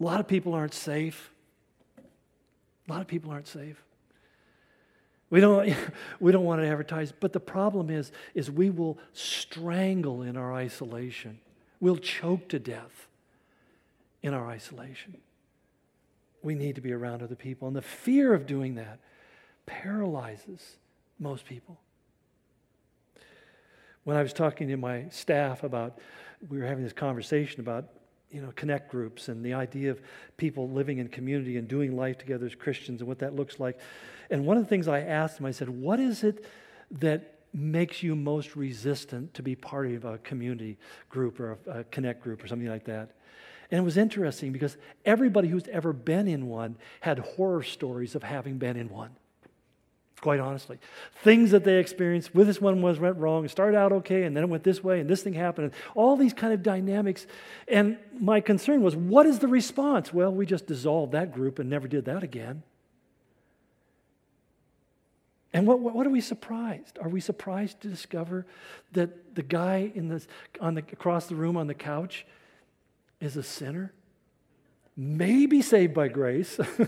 A lot of people aren't safe. A lot of people aren't safe. We don't, we don't want to advertise, but the problem is, is we will strangle in our isolation. We'll choke to death in our isolation. We need to be around other people. And the fear of doing that paralyzes most people. When I was talking to my staff about, we were having this conversation about, you know, connect groups and the idea of people living in community and doing life together as Christians and what that looks like. And one of the things I asked them, I said, what is it that makes you most resistant to be part of a community group or a, a connect group or something like that. And it was interesting because everybody who's ever been in one had horror stories of having been in one. Quite honestly, things that they experienced with this one was went wrong. It started out okay, and then it went this way, and this thing happened, and all these kind of dynamics. And my concern was, what is the response? Well, we just dissolved that group and never did that again. And what, what, are we surprised? Are we surprised to discover that the guy in the, on the, across the room on the couch is a sinner? Maybe saved by grace.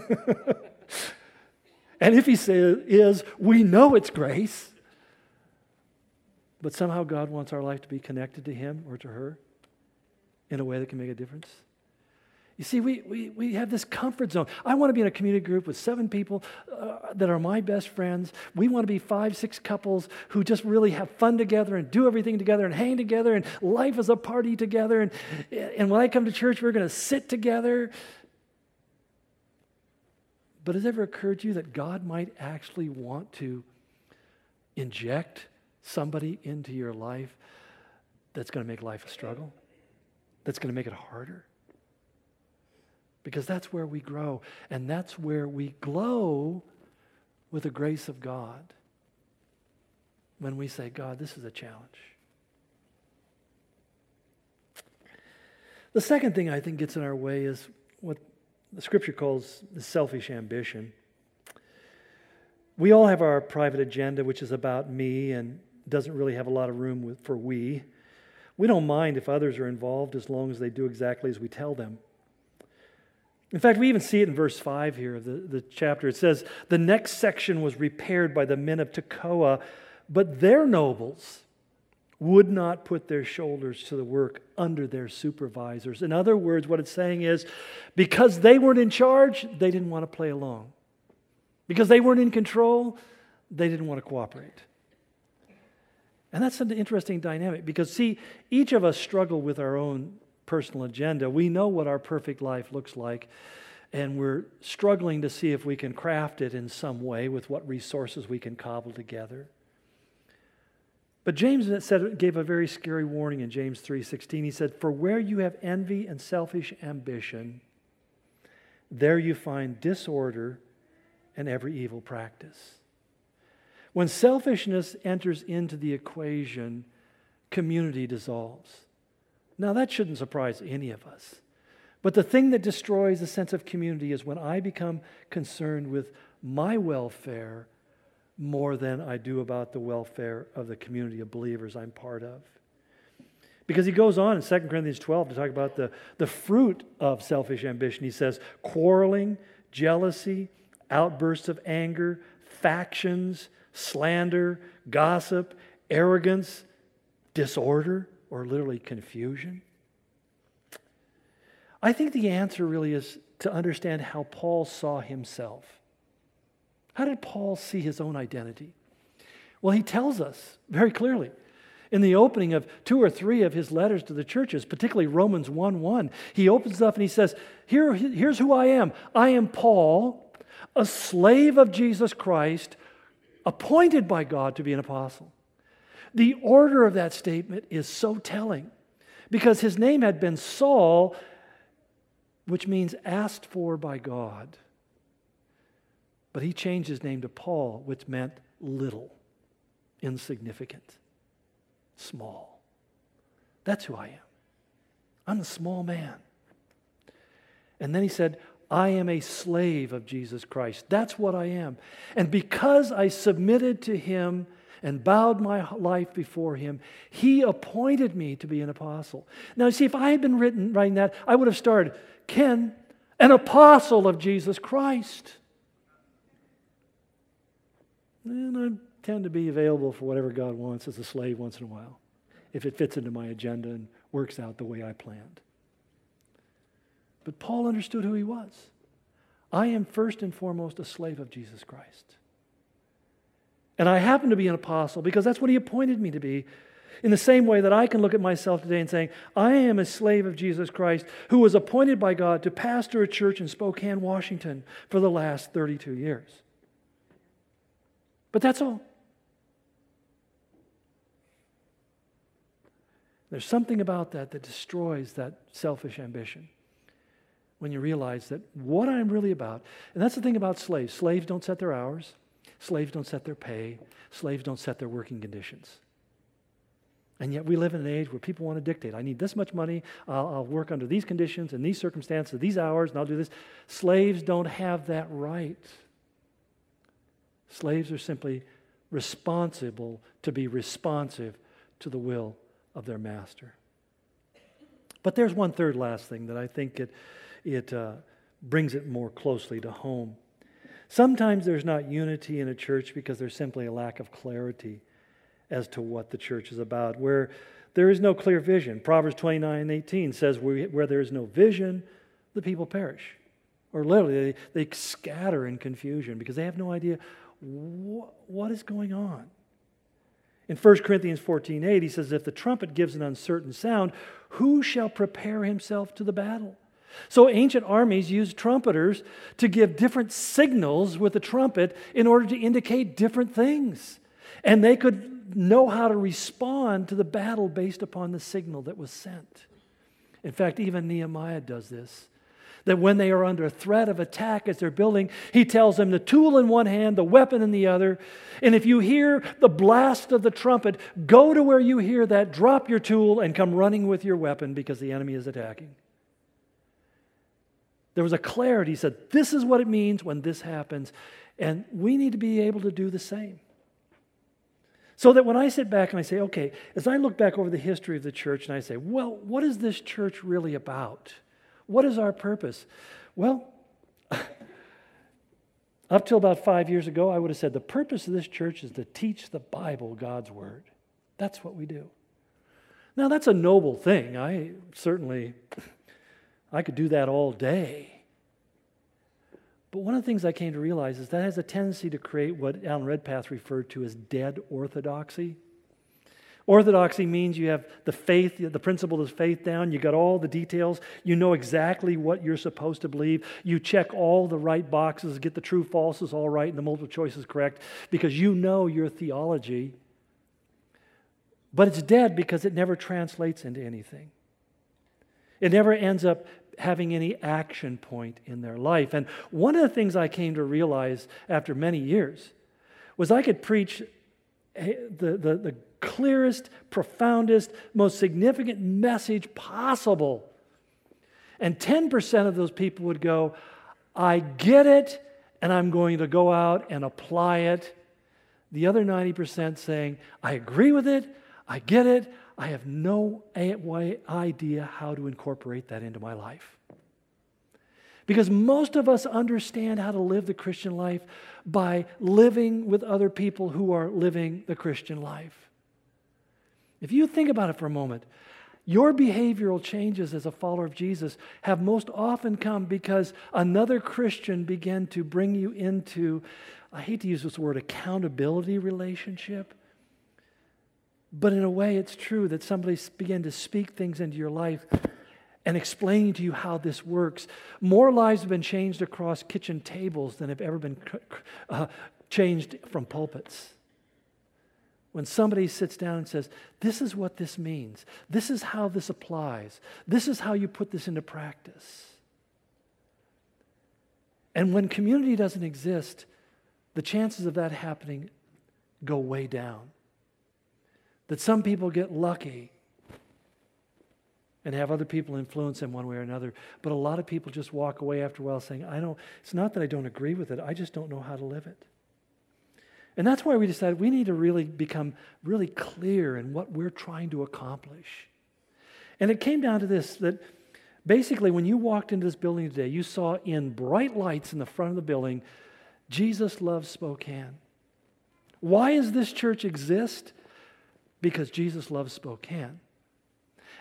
and if he say, is, we know it's grace. But somehow God wants our life to be connected to him or to her in a way that can make a difference. You see, we, we, we have this comfort zone. I want to be in a community group with seven people uh, that are my best friends. We want to be five, six couples who just really have fun together and do everything together and hang together, and life is a party together. And, and when I come to church, we're going to sit together. But has it ever occurred to you that God might actually want to inject somebody into your life that's going to make life a struggle, that's going to make it harder. Because that's where we grow, and that's where we glow with the grace of God when we say, God, this is a challenge. The second thing I think gets in our way is what the scripture calls the selfish ambition. We all have our private agenda, which is about me and doesn't really have a lot of room for we. We don't mind if others are involved as long as they do exactly as we tell them. In fact, we even see it in verse 5 here of the, the chapter. It says, The next section was repaired by the men of Tekoa, but their nobles would not put their shoulders to the work under their supervisors. In other words, what it's saying is because they weren't in charge, they didn't want to play along. Because they weren't in control, they didn't want to cooperate. And that's an interesting dynamic because, see, each of us struggle with our own personal agenda. We know what our perfect life looks like, and we're struggling to see if we can craft it in some way with what resources we can cobble together. But James said, gave a very scary warning in James 3:16. He said, "For where you have envy and selfish ambition, there you find disorder and every evil practice." When selfishness enters into the equation, community dissolves. Now, that shouldn't surprise any of us. But the thing that destroys the sense of community is when I become concerned with my welfare more than I do about the welfare of the community of believers I'm part of. Because he goes on in 2 Corinthians 12 to talk about the, the fruit of selfish ambition. He says, quarreling, jealousy, outbursts of anger, factions, slander, gossip, arrogance, disorder, or literally confusion. I think the answer really is to understand how Paul saw himself. How did Paul see his own identity? Well, he tells us very clearly in the opening of two or three of his letters to the churches, particularly Romans 1 1. He opens up and he says, Here, Here's who I am. I am Paul, a slave of Jesus Christ, appointed by God to be an apostle. The order of that statement is so telling because his name had been Saul, which means asked for by God. But he changed his name to Paul, which meant little, insignificant, small. That's who I am. I'm a small man. And then he said, I am a slave of Jesus Christ. That's what I am. And because I submitted to him and bowed my life before him, he appointed me to be an apostle. Now, see, if I had been written writing that, I would have started, Ken, an apostle of Jesus Christ. And I tend to be available for whatever God wants as a slave once in a while, if it fits into my agenda and works out the way I planned. But Paul understood who he was. I am first and foremost a slave of Jesus Christ. And I happen to be an apostle because that's what he appointed me to be. In the same way that I can look at myself today and saying, I am a slave of Jesus Christ who was appointed by God to pastor a church in Spokane, Washington for the last 32 years. But that's all. There's something about that that destroys that selfish ambition when you realize that what I'm really about, and that's the thing about slaves slaves don't set their hours, slaves don't set their pay, slaves don't set their working conditions. And yet we live in an age where people want to dictate. I need this much money. I'll, I'll, work under these conditions and these circumstances, these hours, and I'll do this. Slaves don't have that right. Slaves are simply responsible to be responsive to the will of their master. But there's one third last thing that I think it, it uh, brings it more closely to home. Sometimes there's not unity in a church because there's simply a lack of clarity as to what the church is about, where there is no clear vision. Proverbs 29 18 says, Where there is no vision, the people perish. Or literally, they, they scatter in confusion because they have no idea what is going on? In 1 Corinthians 14 8, he says, If the trumpet gives an uncertain sound, who shall prepare himself to the battle? So ancient armies used trumpeters to give different signals with the trumpet in order to indicate different things. And they could know how to respond to the battle based upon the signal that was sent. In fact, even Nehemiah does this. That when they are under threat of attack as they're building, he tells them the tool in one hand, the weapon in the other. And if you hear the blast of the trumpet, go to where you hear that, drop your tool, and come running with your weapon because the enemy is attacking. There was a clarity. He said, This is what it means when this happens. And we need to be able to do the same. So that when I sit back and I say, okay, as I look back over the history of the church and I say, well, what is this church really about? What is our purpose? Well, up till about five years ago, I would have said the purpose of this church is to teach the Bible, God's Word. That's what we do. Now, that's a noble thing. I certainly, I could do that all day. But one of the things I came to realize is that has a tendency to create what Alan Redpath referred to as dead orthodoxy. Orthodoxy means you have the faith, the principle of faith down. You got all the details. You know exactly what you're supposed to believe. You check all the right boxes, get the true falses all right, and the multiple choices correct because you know your theology. But it's dead because it never translates into anything. It never ends up having any action point in their life. And one of the things I came to realize after many years was I could preach the, the, the clearest, profoundest, most significant message possible. And 10% of those people would go, I get it, and I'm going to go out and apply it. The other 90% saying, I agree with it, I get it, I have no idea how to incorporate that into my life. Because most of us understand how to live the Christian life by living with other people who are living the Christian life. If you think about it for a moment, your behavioral changes as a follower of Jesus have most often come because another Christian began to bring you into, I hate to use this word, accountability relationship but in a way, it's true that somebody began to speak things into your life and explaining to you how this works. More lives have been changed across kitchen tables than have ever been uh, changed from pulpits. When somebody sits down and says, This is what this means, this is how this applies, this is how you put this into practice. And when community doesn't exist, the chances of that happening go way down that some people get lucky and have other people influence them one way or another. But a lot of people just walk away after a while saying, I don't, it's not that I don't agree with it, I just don't know how to live it. And that's why we decided we need to really become really clear in what we're trying to accomplish. And it came down to this that basically, when you walked into this building today, you saw in bright lights in the front of the building, Jesus loves Spokane. Why does this church exist? Because Jesus loves Spokane.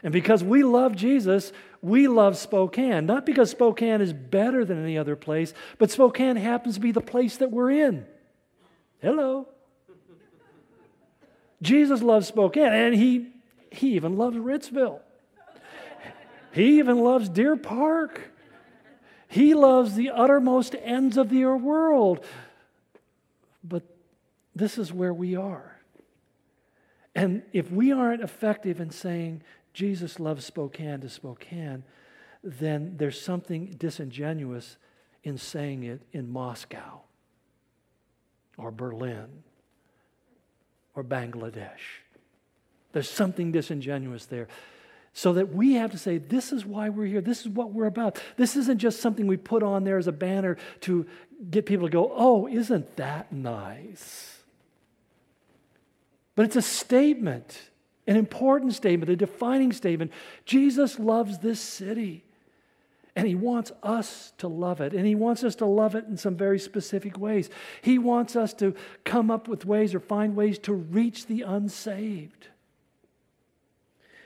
And because we love Jesus, we love Spokane. Not because Spokane is better than any other place, but Spokane happens to be the place that we're in. Hello. Jesus loves Spokane, and he, he even loves Ritzville. He even loves Deer Park. He loves the uttermost ends of the world. But this is where we are. And if we aren't effective in saying Jesus loves Spokane to Spokane, then there's something disingenuous in saying it in Moscow or Berlin or Bangladesh. There's something disingenuous there. So that we have to say, this is why we're here. This is what we're about. This isn't just something we put on there as a banner to get people to go, oh, isn't that nice? But it's a statement, an important statement, a defining statement. Jesus loves this city. And he wants us to love it. And he wants us to love it in some very specific ways. He wants us to come up with ways or find ways to reach the unsaved.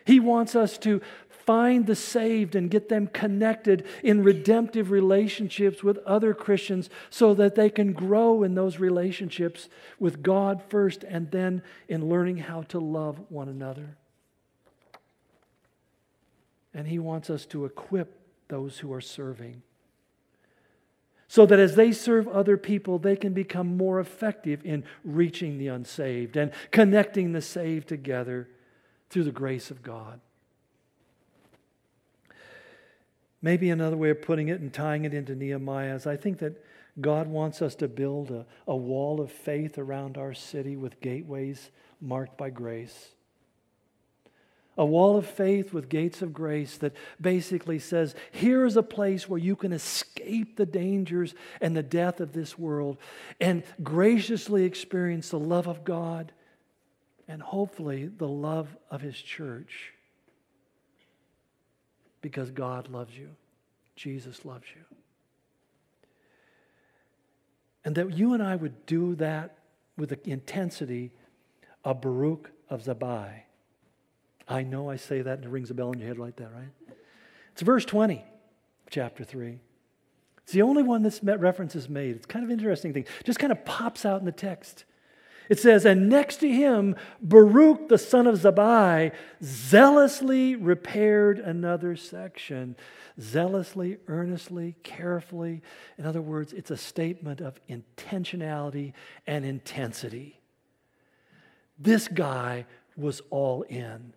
He wants us to find the saved and get them connected in redemptive relationships with other Christians so that they can grow in those relationships with God first and then in learning how to love one another. And He wants us to equip those who are serving. so that as they serve other people, they can become more effective in reaching the unsaved and connecting the saved together through the grace of God. Maybe another way of putting it and tying it into Nehemiah is I think that God wants us to build a, a wall of faith around our city with gateways marked by grace. A wall of faith with gates of grace that basically says, here is a place where you can escape the dangers and the death of this world and graciously experience the love of God and hopefully the love of His church because God loves you. Jesus loves you. And that you and I would do that with the intensity of Baruch of Zabbai. I know I say that and it rings a bell in your head like that, right? It's verse 20, chapter 3. It's the only one this reference is made. It's kind of interesting thing. Just kind of pops out in the text. It says, And next to him, Baruch the son of Zabbai zealously repaired another section. Zealously, earnestly, carefully. In other words, it's a statement of intentionality and intensity. This guy was all in.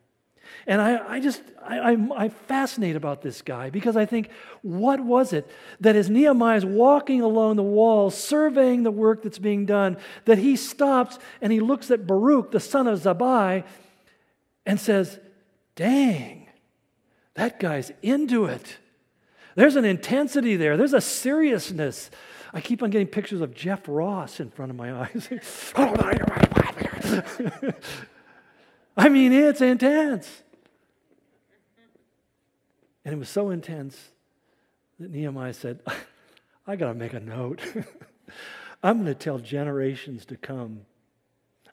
And I, I just, I, I'm, I'm fascinated about this guy because I think, what was it that as Nehemiah is walking along the wall, surveying the work that's being done, that he stops and he looks at Baruch, the son of Zabbai, and says, Dang, that guy's into it. There's an intensity there, there's a seriousness. I keep on getting pictures of Jeff Ross in front of my eyes. I mean, it's intense. And it was so intense that Nehemiah said, I got to make a note. I'm going to tell generations to come.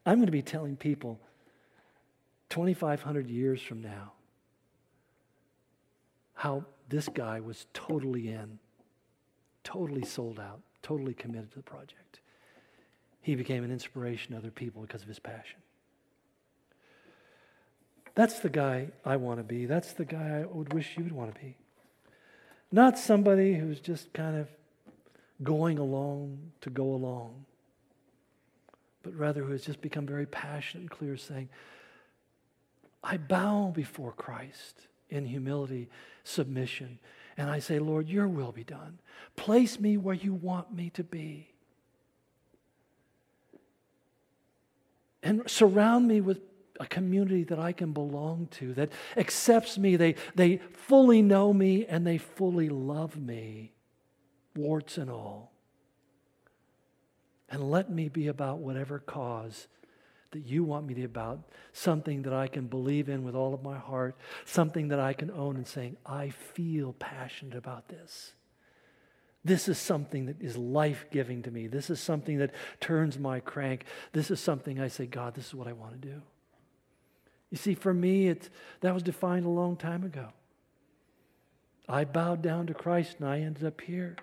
I'm going to be telling people 2,500 years from now how this guy was totally in, totally sold out, totally committed to the project. He became an inspiration to other people because of his passion. That's the guy I want to be. That's the guy I would wish you would want to be. Not somebody who's just kind of going along to go along, but rather who has just become very passionate and clear, saying, I bow before Christ in humility, submission, and I say, Lord, your will be done. Place me where you want me to be. And surround me with a community that I can belong to, that accepts me. They, they fully know me and they fully love me, warts and all. And let me be about whatever cause that you want me to be about, something that I can believe in with all of my heart, something that I can own and saying, I feel passionate about this. This is something that is life giving to me. This is something that turns my crank. This is something I say, God, this is what I want to do. You see, for me, it's, that was defined a long time ago. I bowed down to Christ and I ended up here.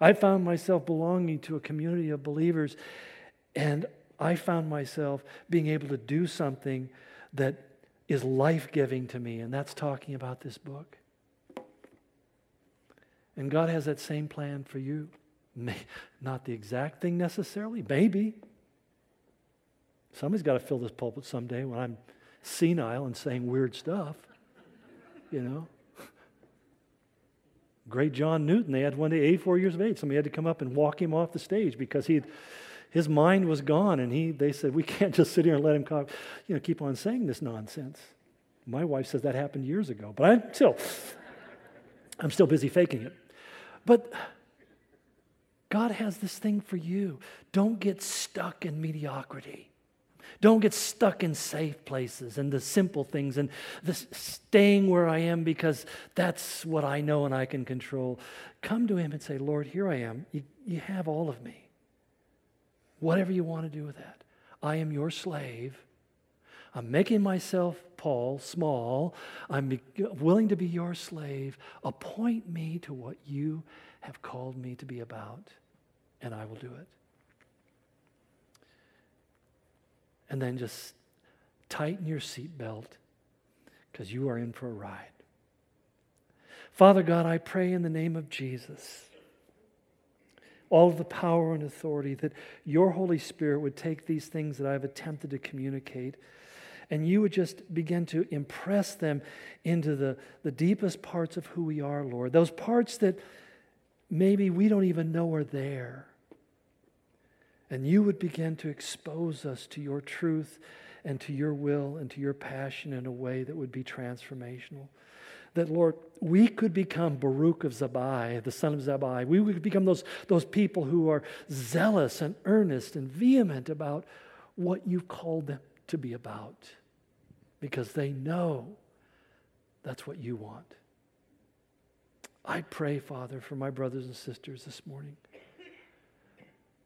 I found myself belonging to a community of believers, and I found myself being able to do something that is life giving to me, and that's talking about this book. And God has that same plan for you. Not the exact thing necessarily, maybe. Somebody's got to fill this pulpit someday when I'm senile and saying weird stuff, you know. Great John Newton, they had one day 84 years of age. Somebody had to come up and walk him off the stage because he his mind was gone, and he, they said, we can't just sit here and let him you know, keep on saying this nonsense. My wife says that happened years ago, but I'm still, I'm still busy faking it. But God has this thing for you. Don't get stuck in mediocrity. Don't get stuck in safe places and the simple things and the staying where I am because that's what I know and I can control. Come to Him and say, Lord, here I am. You, you have all of me. Whatever you want to do with that. I am your slave. I'm making myself, Paul, small. I'm willing to be your slave. Appoint me to what you have called me to be about, and I will do it. And then just tighten your seatbelt because you are in for a ride. Father God, I pray in the name of Jesus all of the power and authority, that your Holy Spirit would take these things that I've attempted to communicate and you would just begin to impress them into the, the deepest parts of who we are, Lord. Those parts that maybe we don't even know are there. And you would begin to expose us to your truth and to your will and to your passion in a way that would be transformational. That, Lord, we could become Baruch of Zabbai, the son of Zabbai. We would become those, those people who are zealous and earnest and vehement about what you've called them to be about because they know that's what you want. I pray, Father, for my brothers and sisters this morning.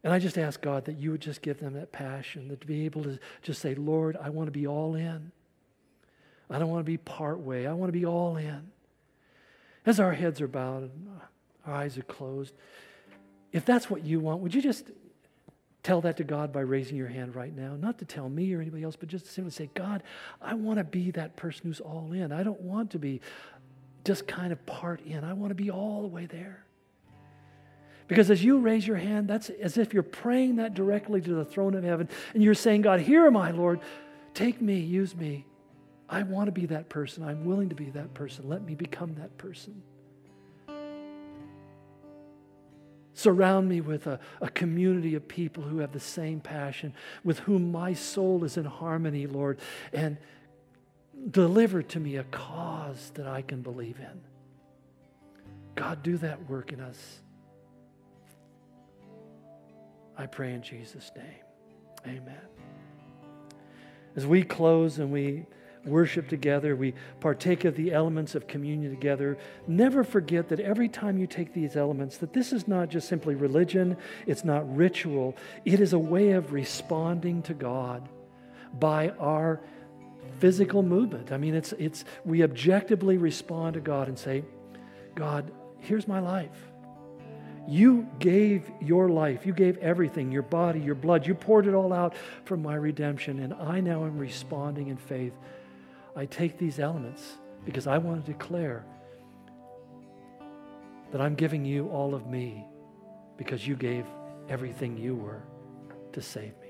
And I just ask God that you would just give them that passion, that to be able to just say, Lord, I want to be all in. I don't want to be part way. I want to be all in. As our heads are bowed and our eyes are closed, if that's what you want, would you just tell that to God by raising your hand right now? Not to tell me or anybody else, but just to simply say, God, I want to be that person who's all in. I don't want to be just kind of part in. I want to be all the way there. Because as you raise your hand, that's as if you're praying that directly to the throne of heaven and you're saying, God, here am I, Lord. Take me, use me. I want to be that person. I'm willing to be that person. Let me become that person. Surround me with a, a community of people who have the same passion, with whom my soul is in harmony, Lord. And deliver to me a cause that I can believe in. God, do that work in us. I pray in Jesus' name. Amen. As we close and we worship together, we partake of the elements of communion together, never forget that every time you take these elements, that this is not just simply religion, it's not ritual, it is a way of responding to God by our physical movement. I mean, it's, it's, we objectively respond to God and say, God, here's my life. You gave your life. You gave everything, your body, your blood. You poured it all out for my redemption. And I now am responding in faith. I take these elements because I want to declare that I'm giving you all of me because you gave everything you were to save me.